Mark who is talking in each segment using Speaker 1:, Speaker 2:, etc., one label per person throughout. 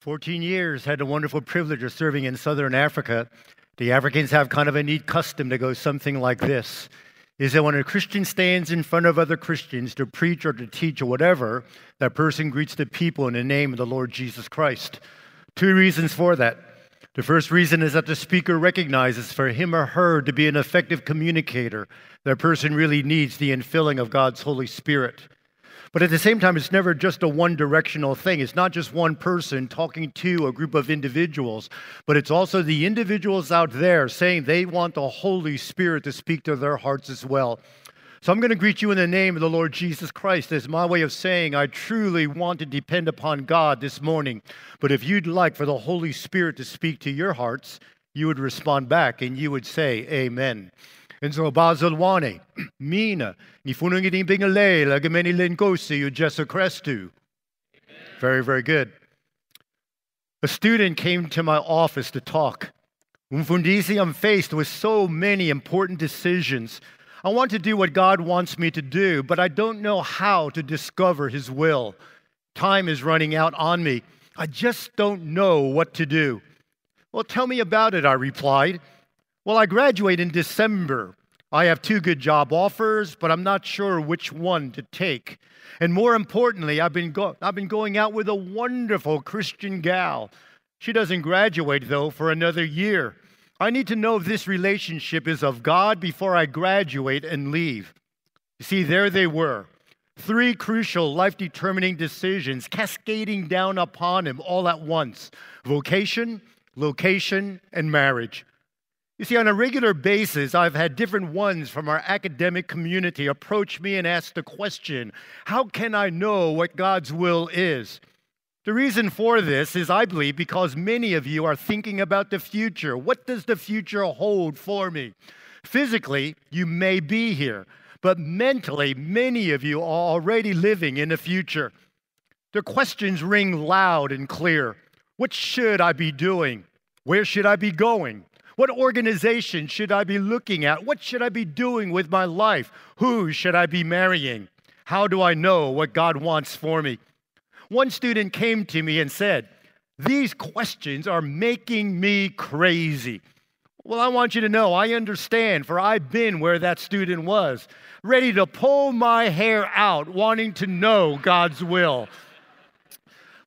Speaker 1: 14 years, had the wonderful privilege of serving in southern Africa. The Africans have kind of a neat custom to go something like this is that when a Christian stands in front of other Christians to preach or to teach or whatever, that person greets the people in the name of the Lord Jesus Christ. Two reasons for that. The first reason is that the speaker recognizes for him or her to be an effective communicator, that person really needs the infilling of God's Holy Spirit. But at the same time, it's never just a one directional thing. It's not just one person talking to a group of individuals, but it's also the individuals out there saying they want the Holy Spirit to speak to their hearts as well. So I'm going to greet you in the name of the Lord Jesus Christ as my way of saying I truly want to depend upon God this morning. But if you'd like for the Holy Spirit to speak to your hearts, you would respond back and you would say, Amen. And so bazalwane, mina, ni funungi din bingale, lagameni linkosi, you Christu. Very, very good. A student came to my office to talk. Umfundisi, I'm faced with so many important decisions. I want to do what God wants me to do, but I don't know how to discover His will. Time is running out on me. I just don't know what to do. Well, tell me about it, I replied. Well, I graduate in December. I have two good job offers, but I'm not sure which one to take. And more importantly, I've been, go- I've been going out with a wonderful Christian gal. She doesn't graduate, though, for another year. I need to know if this relationship is of God before I graduate and leave. You see, there they were. Three crucial life determining decisions cascading down upon him all at once vocation, location, and marriage. You see, on a regular basis, I've had different ones from our academic community approach me and ask the question how can I know what God's will is? The reason for this is, I believe, because many of you are thinking about the future. What does the future hold for me? Physically, you may be here, but mentally, many of you are already living in the future. The questions ring loud and clear What should I be doing? Where should I be going? What organization should I be looking at? What should I be doing with my life? Who should I be marrying? How do I know what God wants for me? One student came to me and said, These questions are making me crazy. Well, I want you to know I understand, for I've been where that student was, ready to pull my hair out, wanting to know God's will.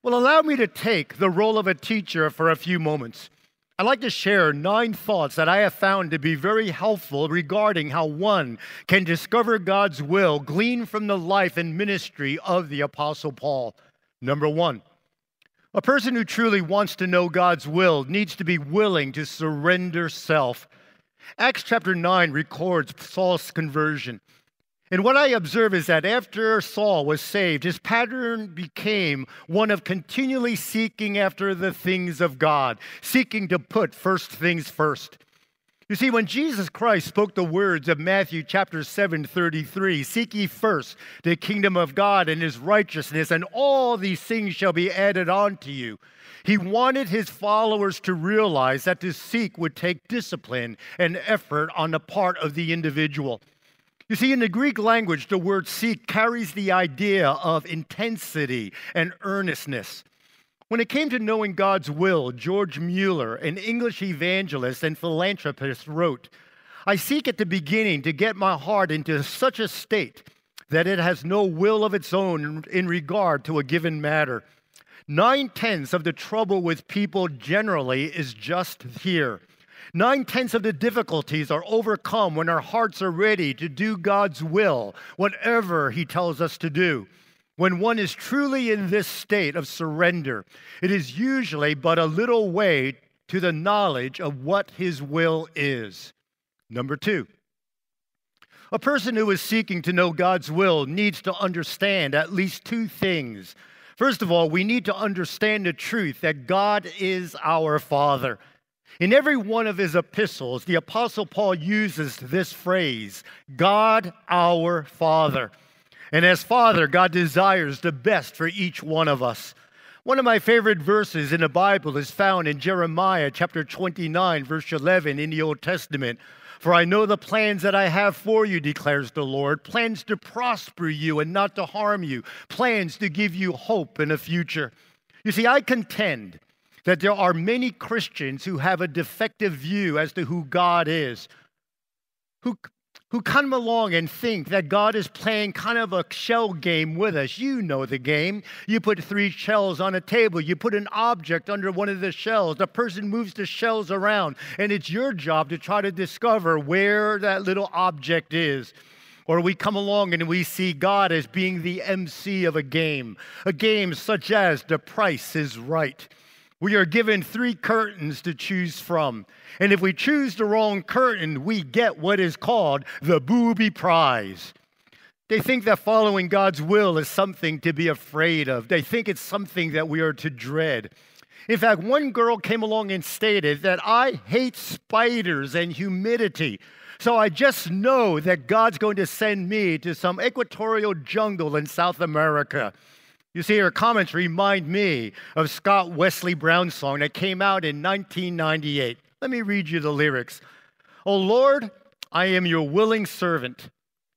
Speaker 1: Well, allow me to take the role of a teacher for a few moments. I'd like to share nine thoughts that I have found to be very helpful regarding how one can discover God's will gleaned from the life and ministry of the Apostle Paul. Number one, a person who truly wants to know God's will needs to be willing to surrender self. Acts chapter 9 records Saul's conversion. And what I observe is that after Saul was saved, his pattern became one of continually seeking after the things of God, seeking to put first things first. You see, when Jesus Christ spoke the words of Matthew chapter 7, 33, seek ye first the kingdom of God and his righteousness, and all these things shall be added on to you. He wanted his followers to realize that to seek would take discipline and effort on the part of the individual. You see, in the Greek language, the word seek carries the idea of intensity and earnestness. When it came to knowing God's will, George Mueller, an English evangelist and philanthropist, wrote, I seek at the beginning to get my heart into such a state that it has no will of its own in regard to a given matter. Nine tenths of the trouble with people generally is just here. Nine tenths of the difficulties are overcome when our hearts are ready to do God's will, whatever He tells us to do. When one is truly in this state of surrender, it is usually but a little way to the knowledge of what His will is. Number two, a person who is seeking to know God's will needs to understand at least two things. First of all, we need to understand the truth that God is our Father. In every one of his epistles, the Apostle Paul uses this phrase God our Father. And as Father, God desires the best for each one of us. One of my favorite verses in the Bible is found in Jeremiah chapter 29, verse 11 in the Old Testament. For I know the plans that I have for you, declares the Lord plans to prosper you and not to harm you, plans to give you hope in a future. You see, I contend that there are many Christians who have a defective view as to who God is, who, who come along and think that God is playing kind of a shell game with us. You know the game. You put three shells on a table, you put an object under one of the shells. The person moves the shells around, and it's your job to try to discover where that little object is. Or we come along and we see God as being the MC of a game, a game such as The Price is Right. We are given three curtains to choose from. And if we choose the wrong curtain, we get what is called the booby prize. They think that following God's will is something to be afraid of, they think it's something that we are to dread. In fact, one girl came along and stated that I hate spiders and humidity. So I just know that God's going to send me to some equatorial jungle in South America. You see, her comments remind me of Scott Wesley Brown's song that came out in 1998. Let me read you the lyrics. Oh Lord, I am your willing servant.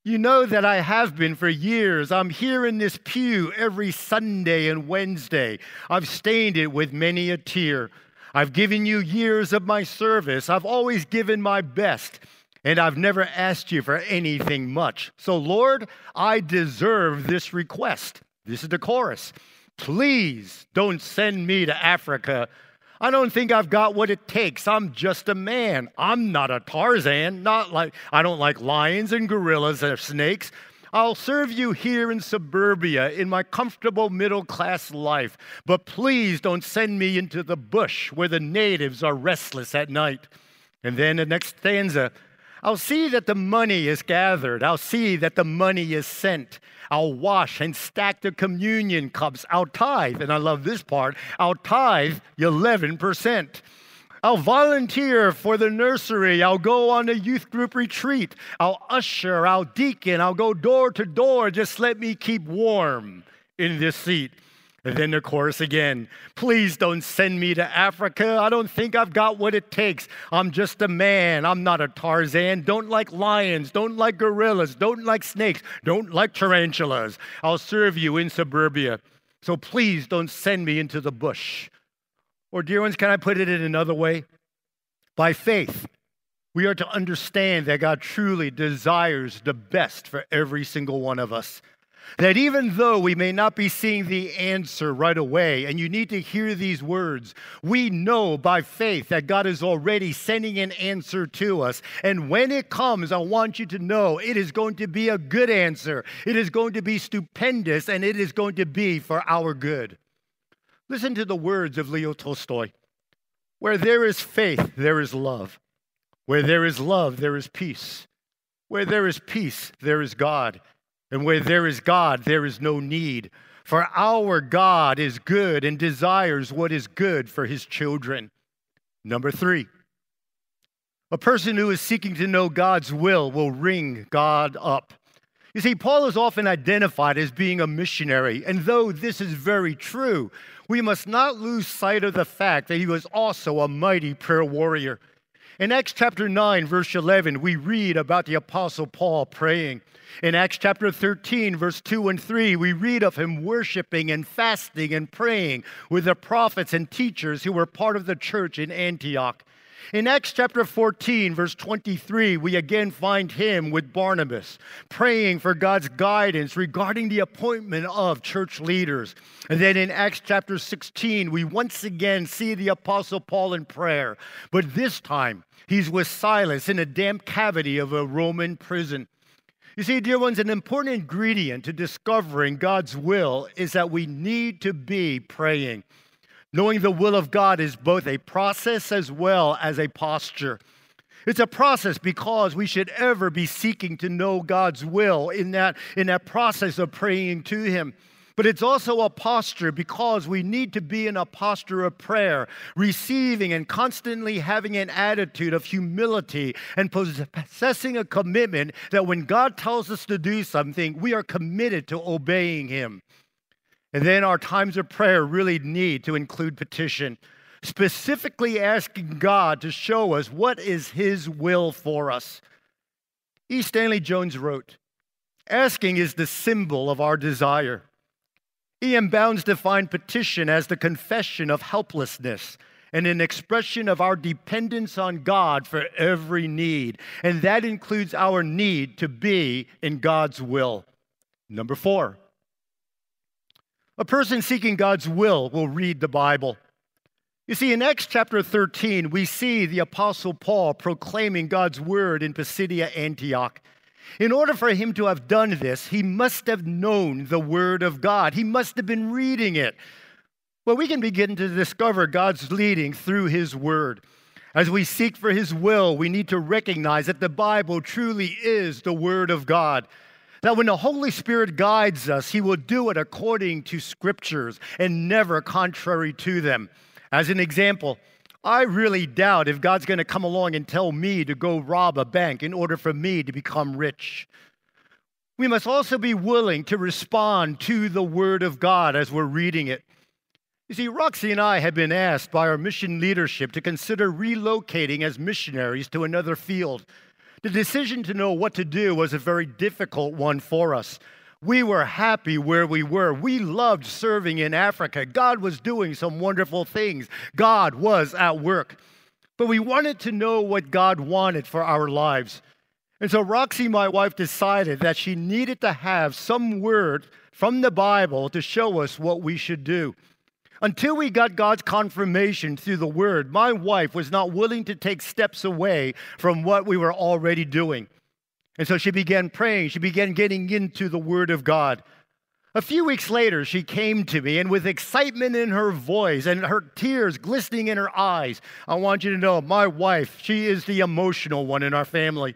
Speaker 1: You know that I have been for years. I'm here in this pew every Sunday and Wednesday. I've stained it with many a tear. I've given you years of my service. I've always given my best, and I've never asked you for anything much. So, Lord, I deserve this request. This is the chorus. Please don't send me to Africa. I don't think I've got what it takes. I'm just a man. I'm not a Tarzan. Not like I don't like lions and gorillas and snakes. I'll serve you here in suburbia in my comfortable middle class life. But please don't send me into the bush where the natives are restless at night. And then the next stanza I'll see that the money is gathered. I'll see that the money is sent. I'll wash and stack the communion cups. I'll tithe, and I love this part, I'll tithe 11%. I'll volunteer for the nursery. I'll go on a youth group retreat. I'll usher, I'll deacon, I'll go door to door. Just let me keep warm in this seat. And then the chorus again Please don't send me to Africa. I don't think I've got what it takes. I'm just a man. I'm not a Tarzan. Don't like lions. Don't like gorillas. Don't like snakes. Don't like tarantulas. I'll serve you in suburbia. So please don't send me into the bush. Or, dear ones, can I put it in another way? By faith, we are to understand that God truly desires the best for every single one of us. That even though we may not be seeing the answer right away, and you need to hear these words, we know by faith that God is already sending an answer to us. And when it comes, I want you to know it is going to be a good answer. It is going to be stupendous, and it is going to be for our good. Listen to the words of Leo Tolstoy Where there is faith, there is love. Where there is love, there is peace. Where there is peace, there is God. And where there is God, there is no need. For our God is good and desires what is good for his children. Number three, a person who is seeking to know God's will will ring God up. You see, Paul is often identified as being a missionary, and though this is very true, we must not lose sight of the fact that he was also a mighty prayer warrior. In Acts chapter 9, verse 11, we read about the Apostle Paul praying. In Acts chapter 13, verse 2 and 3, we read of him worshiping and fasting and praying with the prophets and teachers who were part of the church in Antioch. In Acts chapter 14, verse 23, we again find him with Barnabas praying for God's guidance regarding the appointment of church leaders. And then in Acts chapter 16, we once again see the Apostle Paul in prayer, but this time he's with Silas in a damp cavity of a Roman prison. You see, dear ones, an important ingredient to discovering God's will is that we need to be praying. Knowing the will of God is both a process as well as a posture. It's a process because we should ever be seeking to know God's will in that, in that process of praying to Him. But it's also a posture because we need to be in a posture of prayer, receiving and constantly having an attitude of humility and possessing a commitment that when God tells us to do something, we are committed to obeying Him. And then our times of prayer really need to include petition, specifically asking God to show us what is His will for us. E. Stanley Jones wrote, Asking is the symbol of our desire. E.M. Bounds defined petition as the confession of helplessness and an expression of our dependence on God for every need. And that includes our need to be in God's will. Number four, a person seeking God's will will read the Bible. You see, in Acts chapter 13, we see the Apostle Paul proclaiming God's word in Pisidia Antioch. In order for him to have done this, he must have known the Word of God. He must have been reading it. Well, we can begin to discover God's leading through His Word. As we seek for His will, we need to recognize that the Bible truly is the Word of God. That when the Holy Spirit guides us, He will do it according to Scriptures and never contrary to them. As an example, I really doubt if God's going to come along and tell me to go rob a bank in order for me to become rich. We must also be willing to respond to the Word of God as we're reading it. You see, Roxy and I have been asked by our mission leadership to consider relocating as missionaries to another field. The decision to know what to do was a very difficult one for us. We were happy where we were. We loved serving in Africa. God was doing some wonderful things, God was at work. But we wanted to know what God wanted for our lives. And so Roxy, my wife, decided that she needed to have some word from the Bible to show us what we should do. Until we got God's confirmation through the word, my wife was not willing to take steps away from what we were already doing. And so she began praying. She began getting into the Word of God. A few weeks later, she came to me, and with excitement in her voice and her tears glistening in her eyes, I want you to know my wife, she is the emotional one in our family.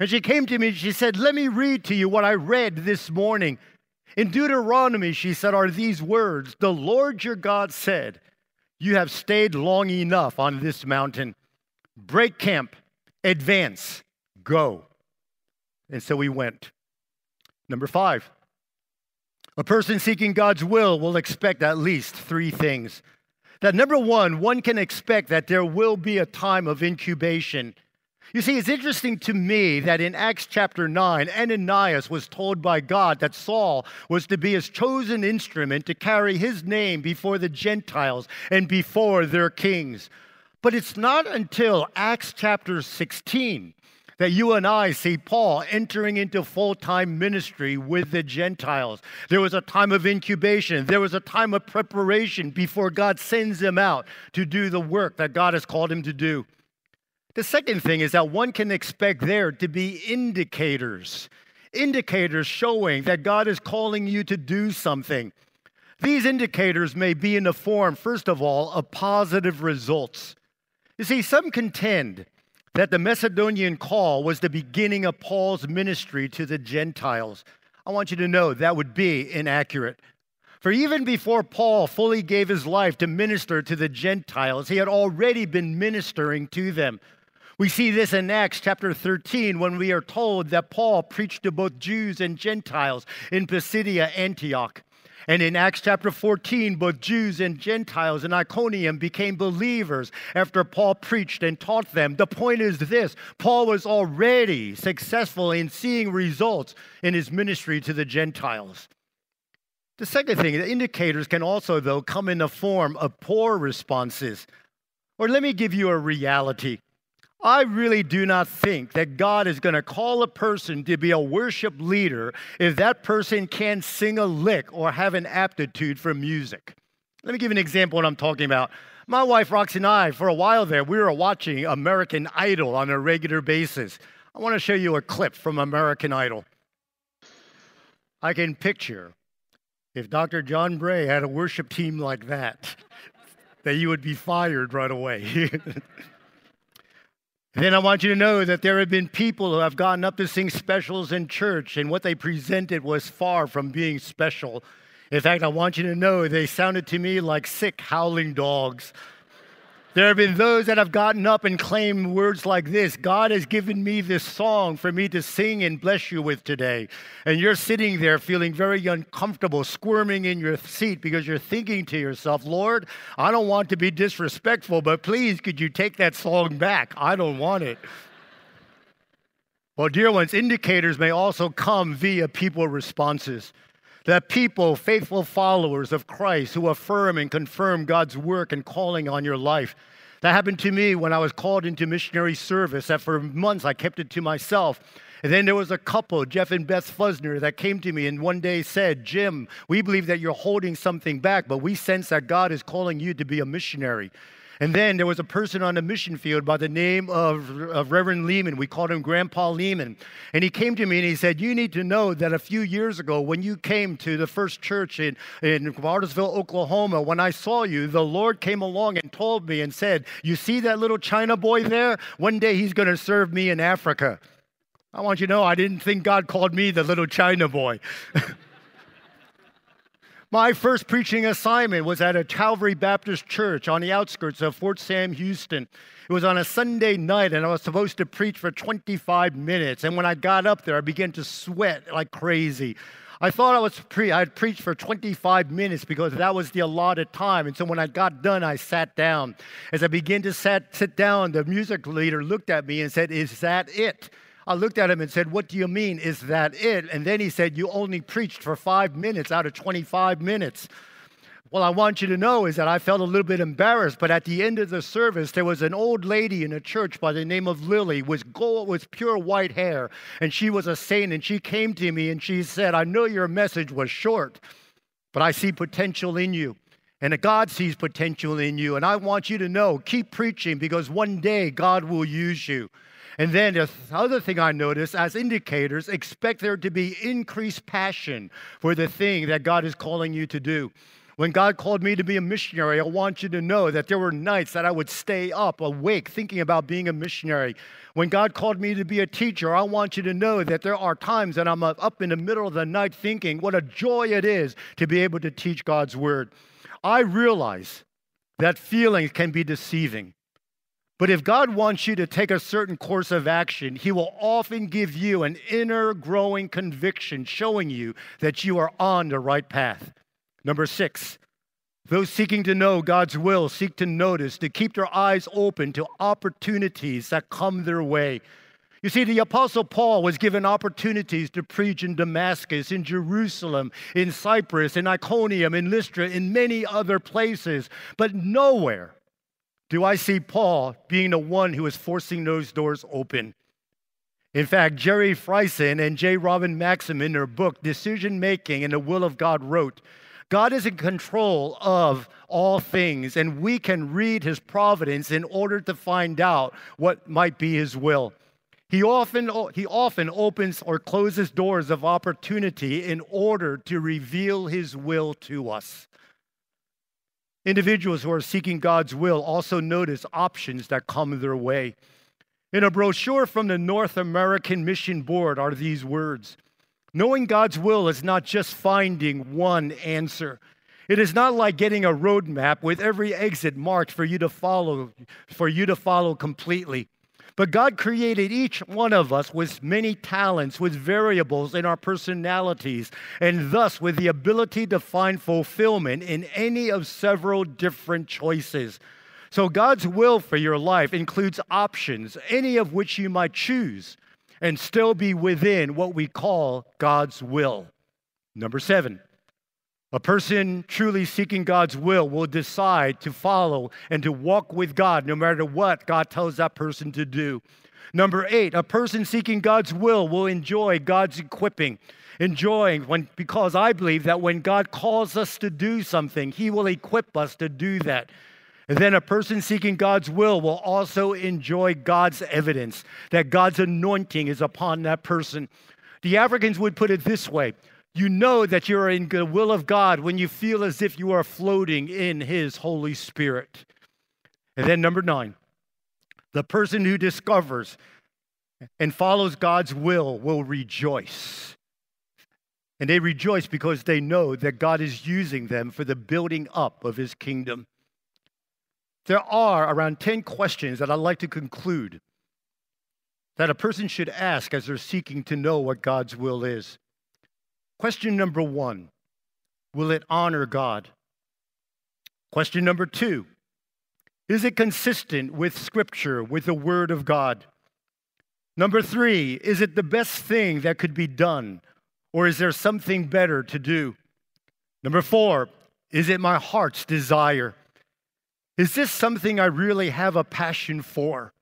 Speaker 1: And she came to me and she said, Let me read to you what I read this morning. In Deuteronomy, she said, are these words The Lord your God said, You have stayed long enough on this mountain. Break camp, advance, go. And so we went. Number five, a person seeking God's will will expect at least three things. That number one, one can expect that there will be a time of incubation. You see, it's interesting to me that in Acts chapter 9, Ananias was told by God that Saul was to be his chosen instrument to carry his name before the Gentiles and before their kings. But it's not until Acts chapter 16 that you and I see Paul entering into full time ministry with the Gentiles. There was a time of incubation, there was a time of preparation before God sends him out to do the work that God has called him to do. The second thing is that one can expect there to be indicators, indicators showing that God is calling you to do something. These indicators may be in the form, first of all, of positive results. You see, some contend that the Macedonian call was the beginning of Paul's ministry to the Gentiles. I want you to know that would be inaccurate. For even before Paul fully gave his life to minister to the Gentiles, he had already been ministering to them. We see this in Acts chapter 13 when we are told that Paul preached to both Jews and Gentiles in Pisidia Antioch. And in Acts chapter 14, both Jews and Gentiles in Iconium became believers after Paul preached and taught them. The point is this Paul was already successful in seeing results in his ministry to the Gentiles. The second thing, the indicators can also, though, come in the form of poor responses. Or let me give you a reality. I really do not think that God is going to call a person to be a worship leader if that person can't sing a lick or have an aptitude for music. Let me give you an example of what I'm talking about. My wife Roxy and I, for a while there, we were watching American Idol on a regular basis. I want to show you a clip from American Idol. I can picture if Dr. John Bray had a worship team like that, that you would be fired right away. then I want you to know that there have been people who have gotten up to sing specials in church, and what they presented was far from being special. In fact, I want you to know they sounded to me like sick, howling dogs. There have been those that have gotten up and claimed words like this God has given me this song for me to sing and bless you with today. And you're sitting there feeling very uncomfortable, squirming in your seat because you're thinking to yourself, Lord, I don't want to be disrespectful, but please could you take that song back? I don't want it. Well, dear ones, indicators may also come via people responses. That people, faithful followers of Christ, who affirm and confirm God's work and calling on your life. That happened to me when I was called into missionary service, that for months I kept it to myself. And then there was a couple, Jeff and Beth Fusner, that came to me and one day said, Jim, we believe that you're holding something back, but we sense that God is calling you to be a missionary. And then there was a person on the mission field by the name of, of, Reverend Lehman. We called him Grandpa Lehman. And he came to me and he said, You need to know that a few years ago, when you came to the first church in, in Bartlesville, Oklahoma, when I saw you, the Lord came along and told me and said, You see that little China boy there? One day he's going to serve me in Africa. I want you to know I didn't think God called me the little China boy. My first preaching assignment was at a Calvary Baptist church on the outskirts of Fort Sam, Houston. It was on a Sunday night, and I was supposed to preach for 25 minutes. And when I got up there, I began to sweat like crazy. I thought I was pre- I'd preach for 25 minutes because that was the allotted time. And so when I got done, I sat down. As I began to sat, sit down, the music leader looked at me and said, "Is that it?" I looked at him and said, What do you mean? Is that it? And then he said, You only preached for five minutes out of 25 minutes. Well, I want you to know is that I felt a little bit embarrassed, but at the end of the service, there was an old lady in a church by the name of Lily with gold, with pure white hair, and she was a saint. And she came to me and she said, "I know your message was short, but I see potential in you." And God sees potential in you. And I want you to know, keep preaching because one day God will use you. And then the other thing I notice as indicators, expect there to be increased passion for the thing that God is calling you to do. When God called me to be a missionary, I want you to know that there were nights that I would stay up awake thinking about being a missionary. When God called me to be a teacher, I want you to know that there are times that I'm up in the middle of the night thinking what a joy it is to be able to teach God's word. I realize that feelings can be deceiving. But if God wants you to take a certain course of action, He will often give you an inner growing conviction showing you that you are on the right path. Number six, those seeking to know God's will seek to notice, to keep their eyes open to opportunities that come their way. You see, the Apostle Paul was given opportunities to preach in Damascus, in Jerusalem, in Cyprus, in Iconium, in Lystra, in many other places, but nowhere do I see Paul being the one who is forcing those doors open. In fact, Jerry Friesen and J. Robin Maxson in their book, Decision Making and the Will of God, wrote God is in control of all things, and we can read his providence in order to find out what might be his will. He often, he often opens or closes doors of opportunity in order to reveal his will to us. Individuals who are seeking God's will also notice options that come their way. In a brochure from the North American Mission Board are these words Knowing God's will is not just finding one answer. It is not like getting a roadmap with every exit marked for you to follow, for you to follow completely. But God created each one of us with many talents, with variables in our personalities, and thus with the ability to find fulfillment in any of several different choices. So, God's will for your life includes options, any of which you might choose, and still be within what we call God's will. Number seven, a person truly seeking God's will will decide to follow and to walk with God no matter what God tells that person to do. Number eight, a person seeking God's will will enjoy God's equipping. Enjoying when, because I believe that when God calls us to do something, He will equip us to do that. And then a person seeking God's will will also enjoy God's evidence that God's anointing is upon that person. The Africans would put it this way you know that you're in the will of God when you feel as if you are floating in His Holy Spirit. And then, number nine, the person who discovers and follows God's will will rejoice. And they rejoice because they know that God is using them for the building up of His kingdom. There are around 10 questions that I'd like to conclude that a person should ask as they're seeking to know what God's will is. Question number one Will it honor God? Question number two Is it consistent with Scripture, with the Word of God? Number three Is it the best thing that could be done? Or is there something better to do? Number four, is it my heart's desire? Is this something I really have a passion for?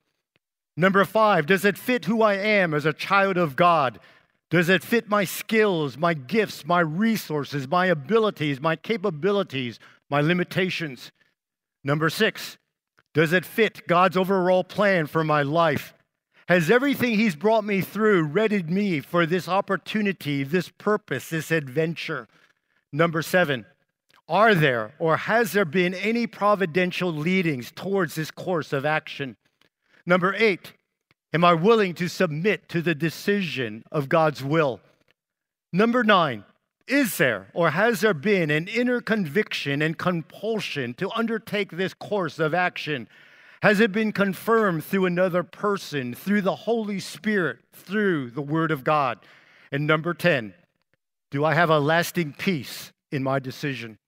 Speaker 1: Number five, does it fit who I am as a child of God? Does it fit my skills, my gifts, my resources, my abilities, my capabilities, my limitations? Number six, does it fit God's overall plan for my life? Has everything He's brought me through readied me for this opportunity, this purpose, this adventure? Number seven, are there or has there been any providential leadings towards this course of action? Number eight, am I willing to submit to the decision of God's will? Number nine, is there or has there been an inner conviction and compulsion to undertake this course of action? Has it been confirmed through another person, through the Holy Spirit, through the Word of God? And number 10, do I have a lasting peace in my decision?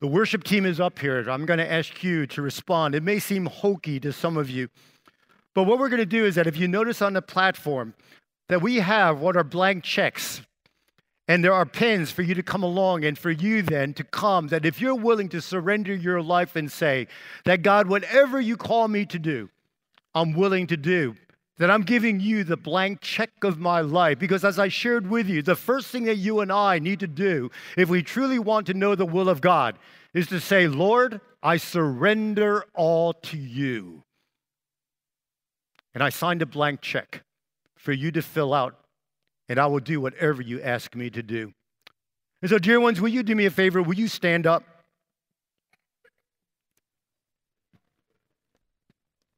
Speaker 1: The worship team is up here. I'm going to ask you to respond. It may seem hokey to some of you, but what we're going to do is that if you notice on the platform that we have what are blank checks and there are pins for you to come along and for you then to come, that if you're willing to surrender your life and say, that God, whatever you call me to do, I'm willing to do, that I'm giving you the blank check of my life. Because as I shared with you, the first thing that you and I need to do if we truly want to know the will of God is to say, Lord, I surrender all to you. And I signed a blank check for you to fill out and I will do whatever you ask me to do. And so, dear ones, will you do me a favor? Will you stand up?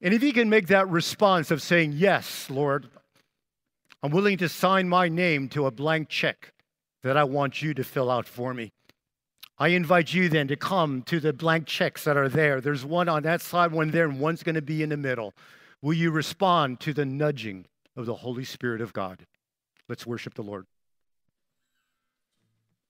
Speaker 1: And if you can make that response of saying, Yes, Lord, I'm willing to sign my name to a blank check that I want you to fill out for me. I invite you then to come to the blank checks that are there. There's one on that side, one there, and one's going to be in the middle. Will you respond to the nudging of the Holy Spirit of God? Let's worship the Lord.